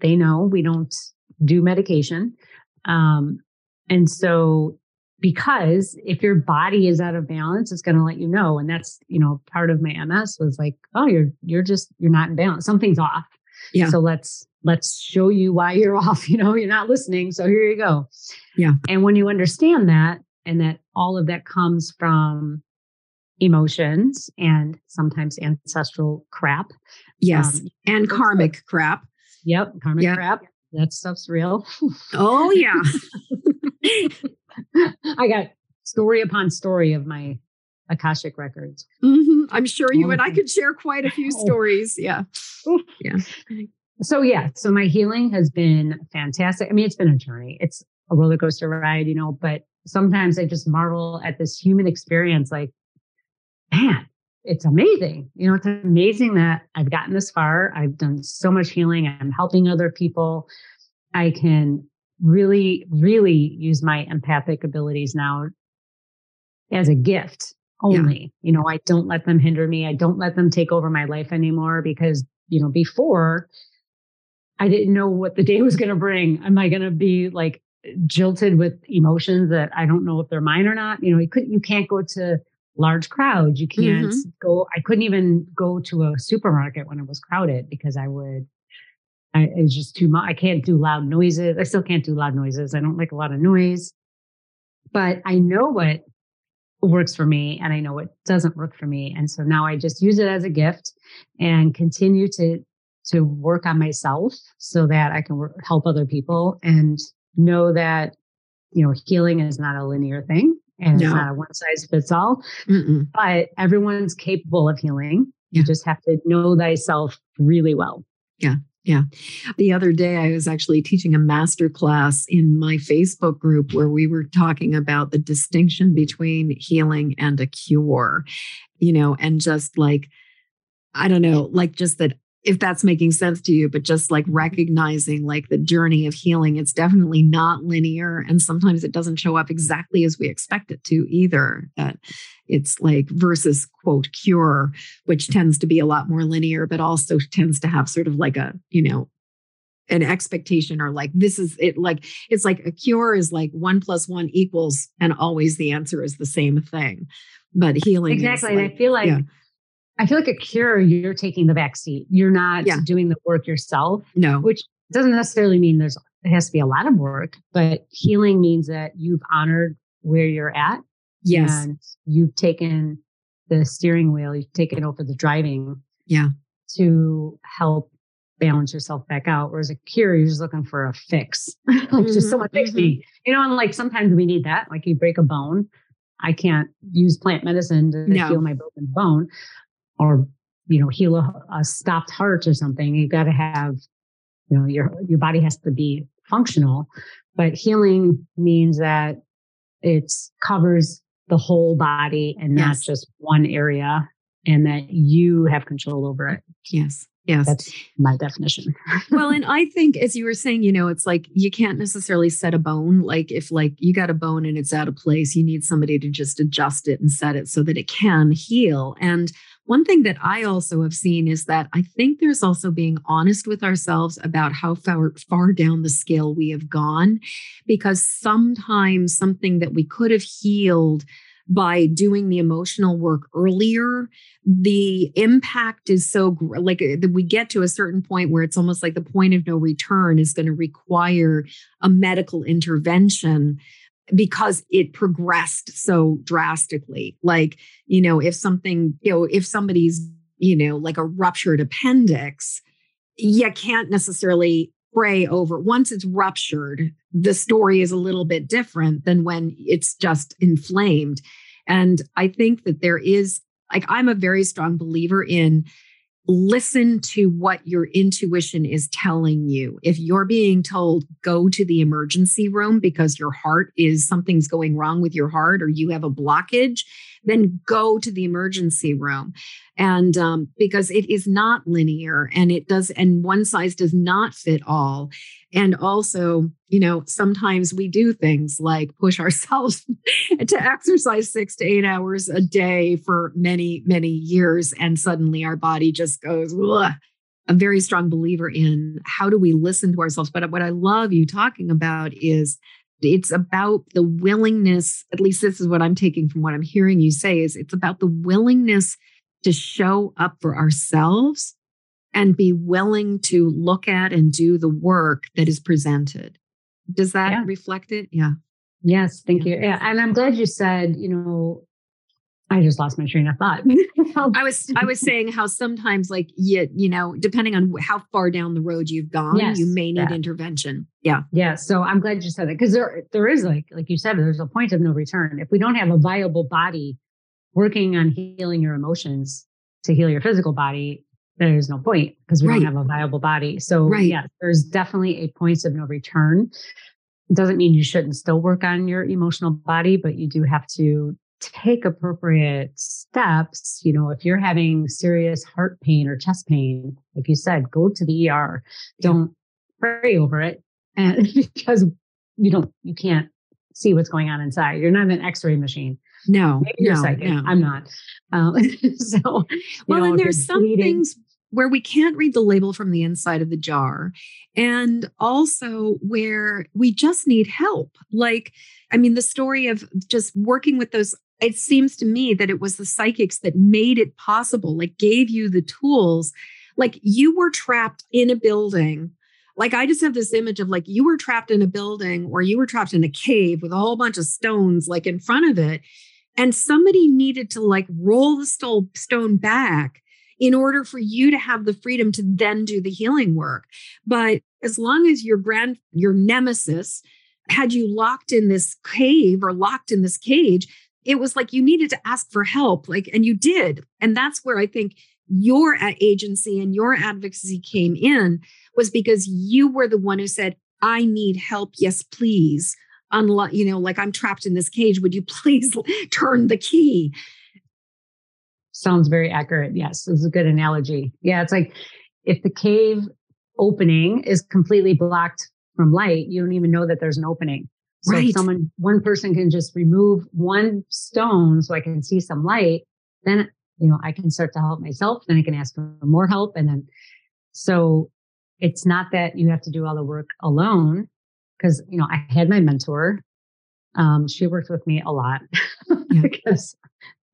they know we don't do medication. Um, and so because if your body is out of balance, it's going to let you know. And that's, you know, part of my MS was like, oh, you're, you're just, you're not in balance. Something's off. Yeah. So let's, let's show you why you're off. You know, you're not listening. So here you go. Yeah. And when you understand that, and that all of that comes from emotions and sometimes ancestral crap. Yes. Um, and karmic crap. Yep. Karmic yep. crap. That stuff's real. oh, yeah. I got story upon story of my Akashic records. Mm-hmm. I'm sure you and I could share quite a few stories. Yeah. Yeah. So, yeah. So, my healing has been fantastic. I mean, it's been a journey, it's a roller coaster ride, you know, but sometimes I just marvel at this human experience. Like, man, it's amazing. You know, it's amazing that I've gotten this far. I've done so much healing. I'm helping other people. I can really, really use my empathic abilities now as a gift only. Yeah. You know, I don't let them hinder me. I don't let them take over my life anymore because, you know, before I didn't know what the day was going to bring. Am I going to be like jilted with emotions that I don't know if they're mine or not? You know, you couldn't, you can't go to large crowds. You can't mm-hmm. go. I couldn't even go to a supermarket when it was crowded because I would. I, it's just too much. I can't do loud noises. I still can't do loud noises. I don't like a lot of noise, but I know what works for me and I know what doesn't work for me. And so now I just use it as a gift and continue to to work on myself so that I can work, help other people and know that you know, healing is not a linear thing and no. a uh, one size fits all, Mm-mm. but everyone's capable of healing. Yeah. You just have to know thyself really well. Yeah. Yeah. The other day, I was actually teaching a master class in my Facebook group where we were talking about the distinction between healing and a cure, you know, and just like, I don't know, like just that if that's making sense to you, but just like recognizing like the journey of healing, it's definitely not linear. And sometimes it doesn't show up exactly as we expect it to either. That it's like versus quote cure, which tends to be a lot more linear, but also tends to have sort of like a, you know, an expectation or like this is it like it's like a cure is like one plus one equals and always the answer is the same thing but healing exactly like, and i feel like yeah I feel like a cure, you're taking the back seat. You're not yeah. doing the work yourself. No. Which doesn't necessarily mean there's it has to be a lot of work, but healing means that you've honored where you're at. Yes. And you've taken the steering wheel, you've taken over the driving. Yeah. To help balance yourself back out. Whereas a cure, you're just looking for a fix. like mm-hmm, just someone fix mm-hmm. me. You know, and like sometimes we need that. Like you break a bone. I can't use plant medicine to no. heal my broken bone or you know heal a, a stopped heart or something you got to have you know your your body has to be functional but healing means that it covers the whole body and yes. not just one area and that you have control over it yes Yes. That's my definition. well, and I think as you were saying, you know, it's like you can't necessarily set a bone. Like if like you got a bone and it's out of place, you need somebody to just adjust it and set it so that it can heal. And one thing that I also have seen is that I think there's also being honest with ourselves about how far, far down the scale we have gone, because sometimes something that we could have healed by doing the emotional work earlier the impact is so like uh, we get to a certain point where it's almost like the point of no return is going to require a medical intervention because it progressed so drastically. Like, you know, if something, you know, if somebody's, you know, like a ruptured appendix, you can't necessarily pray over. Once it's ruptured, the story is a little bit different than when it's just inflamed. And I think that there is, like, I'm a very strong believer in listen to what your intuition is telling you. If you're being told, go to the emergency room because your heart is something's going wrong with your heart or you have a blockage, then go to the emergency room. And um, because it is not linear and it does, and one size does not fit all. And also, you know, sometimes we do things like push ourselves to exercise six to eight hours a day for many, many years. And suddenly our body just goes, Ugh. I'm very strong believer in how do we listen to ourselves. But what I love you talking about is it's about the willingness, at least this is what I'm taking from what I'm hearing you say, is it's about the willingness to show up for ourselves and be willing to look at and do the work that is presented. Does that yeah. reflect it? Yeah. Yes, thank yeah. you. Yeah, and I'm glad you said, you know, I just lost my train of thought. I was I was saying how sometimes like you you know depending on how far down the road you've gone, yes, you may need yeah. intervention. Yeah, yeah. So I'm glad you said that because there there is like like you said, there's a point of no return. If we don't have a viable body working on healing your emotions to heal your physical body, there's no point because we right. don't have a viable body. So right. yeah, there's definitely a point of no return. Doesn't mean you shouldn't still work on your emotional body, but you do have to take appropriate steps, you know, if you're having serious heart pain or chest pain, like you said, go to the ER. Don't pray over it. And because you don't, you can't see what's going on inside. You're not an x-ray machine. No, Maybe you're no, psychic. No. I'm not. Um, so, well, know, and there's some bleeding, things where we can't read the label from the inside of the jar. And also where we just need help. Like, I mean, the story of just working with those, it seems to me that it was the psychics that made it possible, like gave you the tools. Like you were trapped in a building. Like I just have this image of like you were trapped in a building or you were trapped in a cave with a whole bunch of stones like in front of it. And somebody needed to like roll the stone back in order for you to have the freedom to then do the healing work. But as long as your grand, your nemesis, had you locked in this cave or locked in this cage, it was like you needed to ask for help. Like, and you did. And that's where I think your agency and your advocacy came in was because you were the one who said, I need help. Yes, please. Unlike, you know, like I'm trapped in this cage. Would you please turn the key? Sounds very accurate. Yes, it's a good analogy. Yeah, it's like if the cave opening is completely blocked from light, you don't even know that there's an opening. So right. someone, one person can just remove one stone so I can see some light, then, you know, I can start to help myself. Then I can ask for more help. And then, so it's not that you have to do all the work alone. Cause, you know, I had my mentor. Um, she worked with me a lot because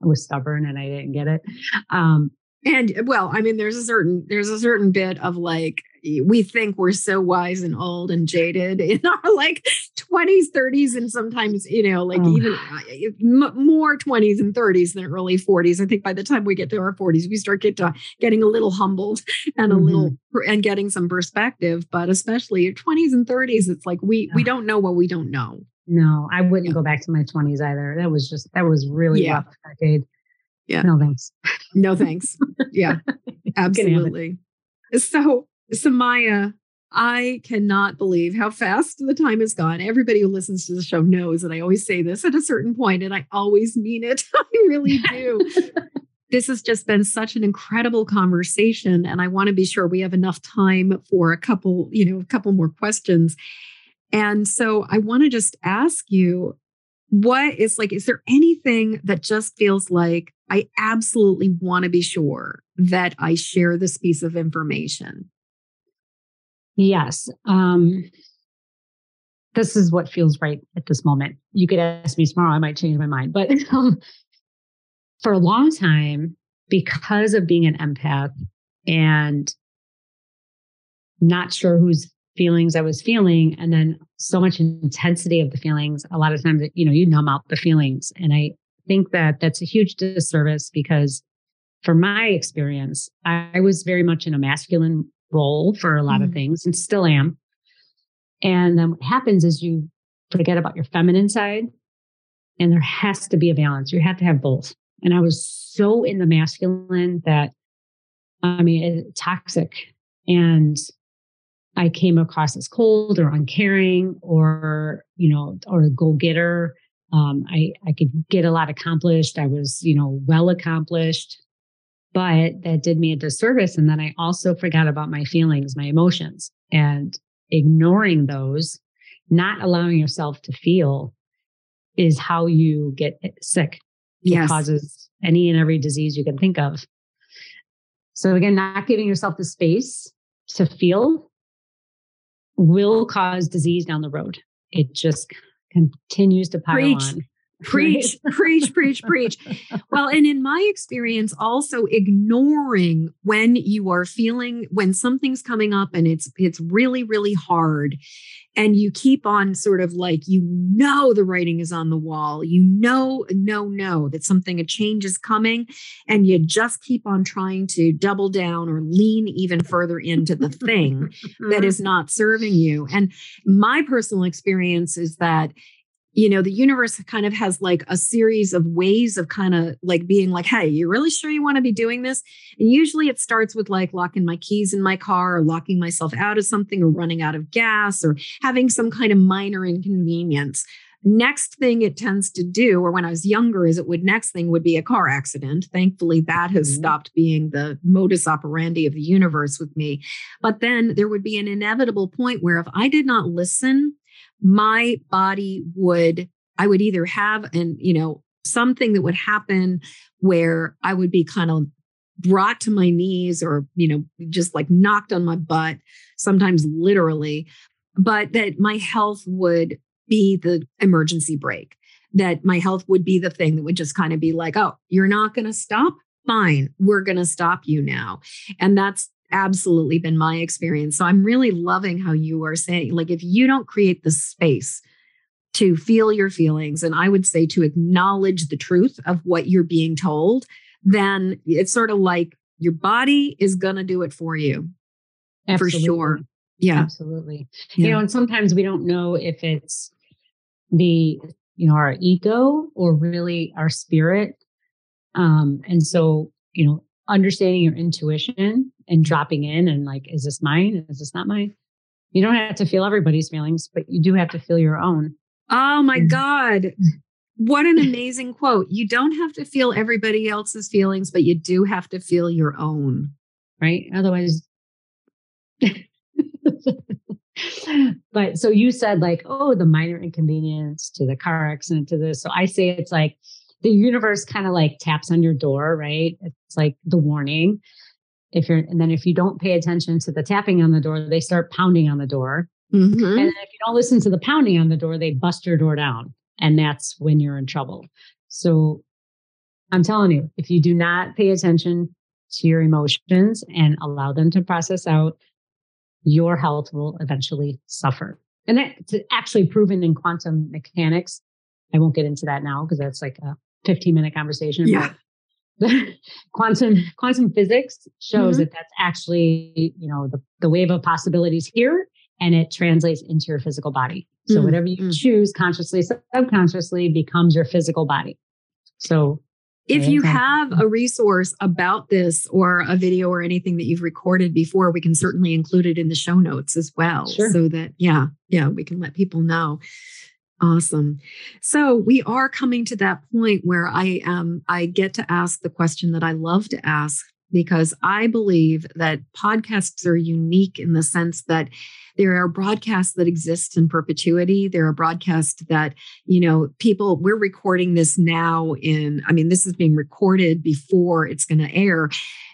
I was stubborn and I didn't get it. Um, and well i mean there's a certain there's a certain bit of like we think we're so wise and old and jaded in our like 20s 30s and sometimes you know like oh. even uh, m- more 20s and 30s than early 40s i think by the time we get to our 40s we start get to getting a little humbled and mm-hmm. a little mm-hmm. and getting some perspective but especially your 20s and 30s it's like we we don't know what we don't know no i wouldn't yeah. go back to my 20s either that was just that was really yeah. rough decade yeah. No thanks. No thanks. Yeah. absolutely. So, Samaya, I cannot believe how fast the time has gone. Everybody who listens to the show knows that I always say this at a certain point, and I always mean it. I really do. this has just been such an incredible conversation, and I want to be sure we have enough time for a couple, you know, a couple more questions. And so I want to just ask you what is like, is there anything that just feels like I absolutely want to be sure that I share this piece of information. Yes. Um, this is what feels right at this moment. You could ask me tomorrow, I might change my mind. But um, for a long time, because of being an empath and not sure whose feelings I was feeling, and then so much intensity of the feelings, a lot of times, you know, you numb out the feelings. And I think that that's a huge disservice because for my experience, I was very much in a masculine role for a lot mm. of things and still am. And then what happens is you forget about your feminine side and there has to be a balance. You have to have both. And I was so in the masculine that I mean, it's toxic. And I came across as cold or uncaring or, you know, or a go getter um, I, I could get a lot accomplished. I was, you know, well accomplished, but that did me a disservice. And then I also forgot about my feelings, my emotions and ignoring those, not allowing yourself to feel is how you get sick. Yes. It causes any and every disease you can think of. So again, not giving yourself the space to feel will cause disease down the road. It just continues to pile Preach. on. Preach, preach, preach, preach. Well, and in my experience, also ignoring when you are feeling when something's coming up and it's it's really, really hard, and you keep on sort of like you know the writing is on the wall, you know, no, no, that something a change is coming, and you just keep on trying to double down or lean even further into the thing that is not serving you. And my personal experience is that you know, the universe kind of has like a series of ways of kind of like being like, hey, you really sure you want to be doing this? And usually it starts with like locking my keys in my car or locking myself out of something or running out of gas or having some kind of minor inconvenience. Next thing it tends to do, or when I was younger, is it would next thing would be a car accident. Thankfully, that has mm-hmm. stopped being the modus operandi of the universe with me. But then there would be an inevitable point where if I did not listen my body would, I would either have and you know, something that would happen where I would be kind of brought to my knees or, you know, just like knocked on my butt, sometimes literally, but that my health would be the emergency brake, that my health would be the thing that would just kind of be like, oh, you're not going to stop? Fine, we're going to stop you now. And that's absolutely been my experience. So I'm really loving how you are saying, like, if you don't create the space to feel your feelings, and I would say to acknowledge the truth of what you're being told, then it's sort of like your body is going to do it for you absolutely. for sure. Yeah. Absolutely. Yeah. You know, and sometimes we don't know if it's the, you know, our ego or really our spirit. Um, and so, you know, understanding your intuition and dropping in and like, is this mine? Is this not mine? You don't have to feel everybody's feelings, but you do have to feel your own. Oh my mm. God. What an amazing quote. You don't have to feel everybody else's feelings, but you do have to feel your own. Right. Otherwise, but so you said like, oh, the minor inconvenience to the car accident to this. So I say it's like the universe kind of like taps on your door, right? It's like the warning. If you're, and then if you don't pay attention to the tapping on the door, they start pounding on the door. Mm-hmm. And if you don't listen to the pounding on the door, they bust your door down. And that's when you're in trouble. So I'm telling you, if you do not pay attention to your emotions and allow them to process out, your health will eventually suffer. And that's actually proven in quantum mechanics. I won't get into that now because that's like a 15 minute conversation. Yeah. quantum quantum physics shows mm-hmm. that that's actually you know the, the wave of possibilities here and it translates into your physical body so mm-hmm. whatever you mm-hmm. choose consciously subconsciously becomes your physical body so if you have a resource about this or a video or anything that you've recorded before, we can certainly include it in the show notes as well. Sure. So that, yeah, yeah, we can let people know. Awesome. So we are coming to that point where I um I get to ask the question that I love to ask because I believe that podcasts are unique in the sense that there are broadcasts that exist in perpetuity. There are broadcasts that, you know, people, we're recording this now in, I mean, this is being recorded before it's going to air.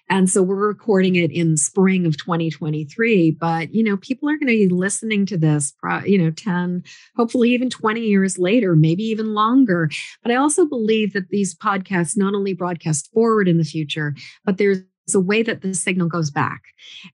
And so we're recording it in spring of 2023. But, you know, people are going to be listening to this, you know, 10, hopefully even 20 years later, maybe even longer. But I also believe that these podcasts not only broadcast forward in the future, but there's a way that the signal goes back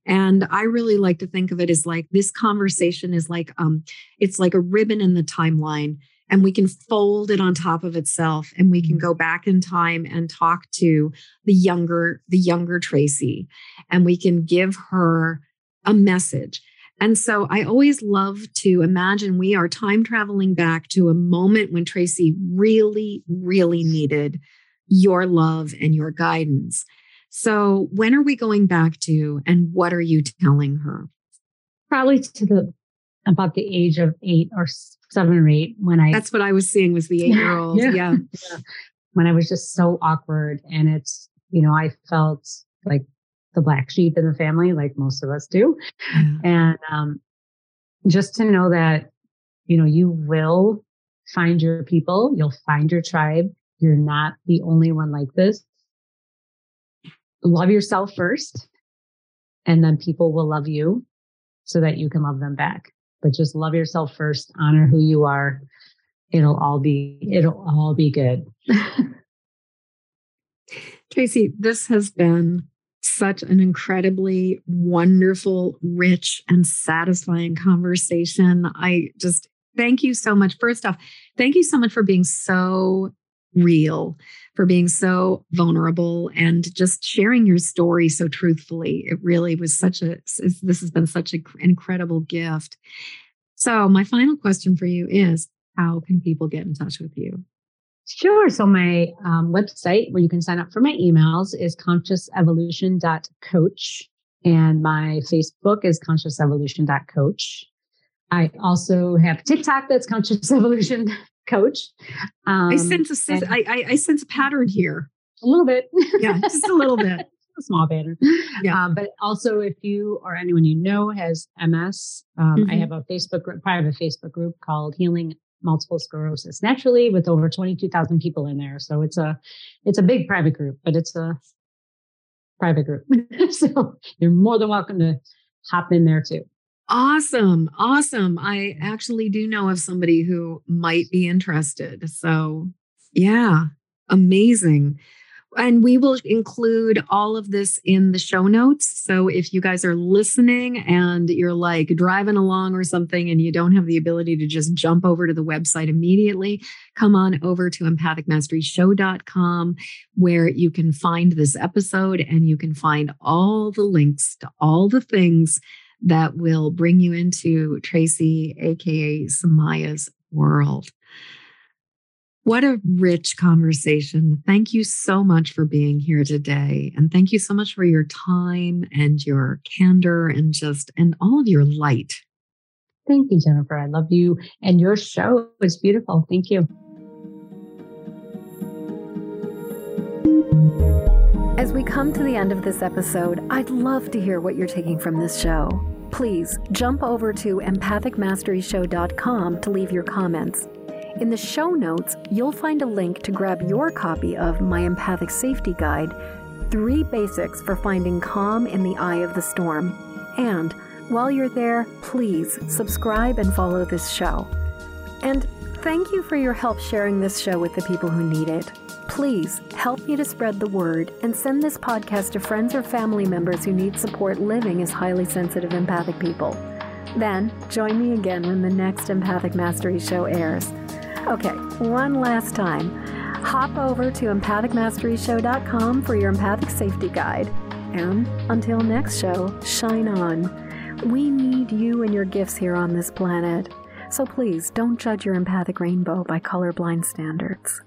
and i really like to think of it as like this conversation is like um it's like a ribbon in the timeline and we can fold it on top of itself and we can mm-hmm. go back in time and talk to the younger the younger Traci and we can give her a message. And so i always love to imagine we are time traveling back to a moment when Traci really really needed your love and your guidance. So when are we going back to and what are you telling her? Probably to the about the age of eight or seven or eight when I. That's what I was seeing was the eight year old. yeah. yeah. yeah. When I was just so awkward. And it's, you know, I felt like the black sheep in the family, like most of us do. Yeah. And um, just to know that, you know, you will find your people, you'll find your tribe. You're not the only one like this. Love yourself first, and then people will love you so that you can love them back but just love yourself first, honor who you are. It'll all be, it'll all be good. Traci, this has been such an incredibly wonderful, rich, and satisfying conversation. I just thank you so much. First off, thank you so much for being so real, for being so vulnerable and just sharing your story so truthfully. It really was such a, this has been such an incredible gift. So, my final question for you is how can people get in touch with you? Sure. So, my um, website where you can sign up for my emails is consciousevolution.coach, and my Facebook is consciousevolution.coach. I also have TikTok that's Conscious Evolution coach. Um, I sense a I, I, I sense a pattern here. A little bit. Yeah, just a little bit. a small pattern. Yeah. Um, but also, if you or anyone you know has MS, um, mm-hmm. I have a Facebook group, private Facebook group called Healing Multiple Sclerosis Naturally, with over twenty two thousand people in there. So it's a it's a big private group, but it's a private group. so you're more than welcome to hop in there too. Awesome. Awesome. I actually do know of somebody who might be interested. So, yeah, amazing. And we will include all of this in the show notes. So if you guys are listening and you're like driving along or something and you don't have the ability to just jump over to the website immediately, come on over to empathicmasteryshow.com where you can find this episode and you can find all the links to all the things that will bring you into Traci, AKA Samaya's world. What a rich conversation. Thank you so much for being here today. And thank you so much for your time and your candor and just, and all of your light. Thank you, Jennifer. I love you and your show is beautiful. Thank you. As we come to the end of this episode, I'd love to hear what you're taking from this show. Please jump over to empathicmasteryshow.com to leave your comments. In the show notes, you'll find a link to grab your copy of my Empathic Safety Guide Three Basics for Finding Calm in the Eye of the Storm. And while you're there, please subscribe and follow this show. And thank you for your help sharing this show with the people who need it. Please help me to spread the word and send this podcast to friends or family members who need support living as highly sensitive empathic people. Then join me again when the next Empathic Mastery show airs. Okay, one last time. Hop over to empathicmasteryshow.com for your empathic safety guide. And until next show, shine on. We need you and your gifts here on this planet. So please don't judge your empathic rainbow by colorblind standards.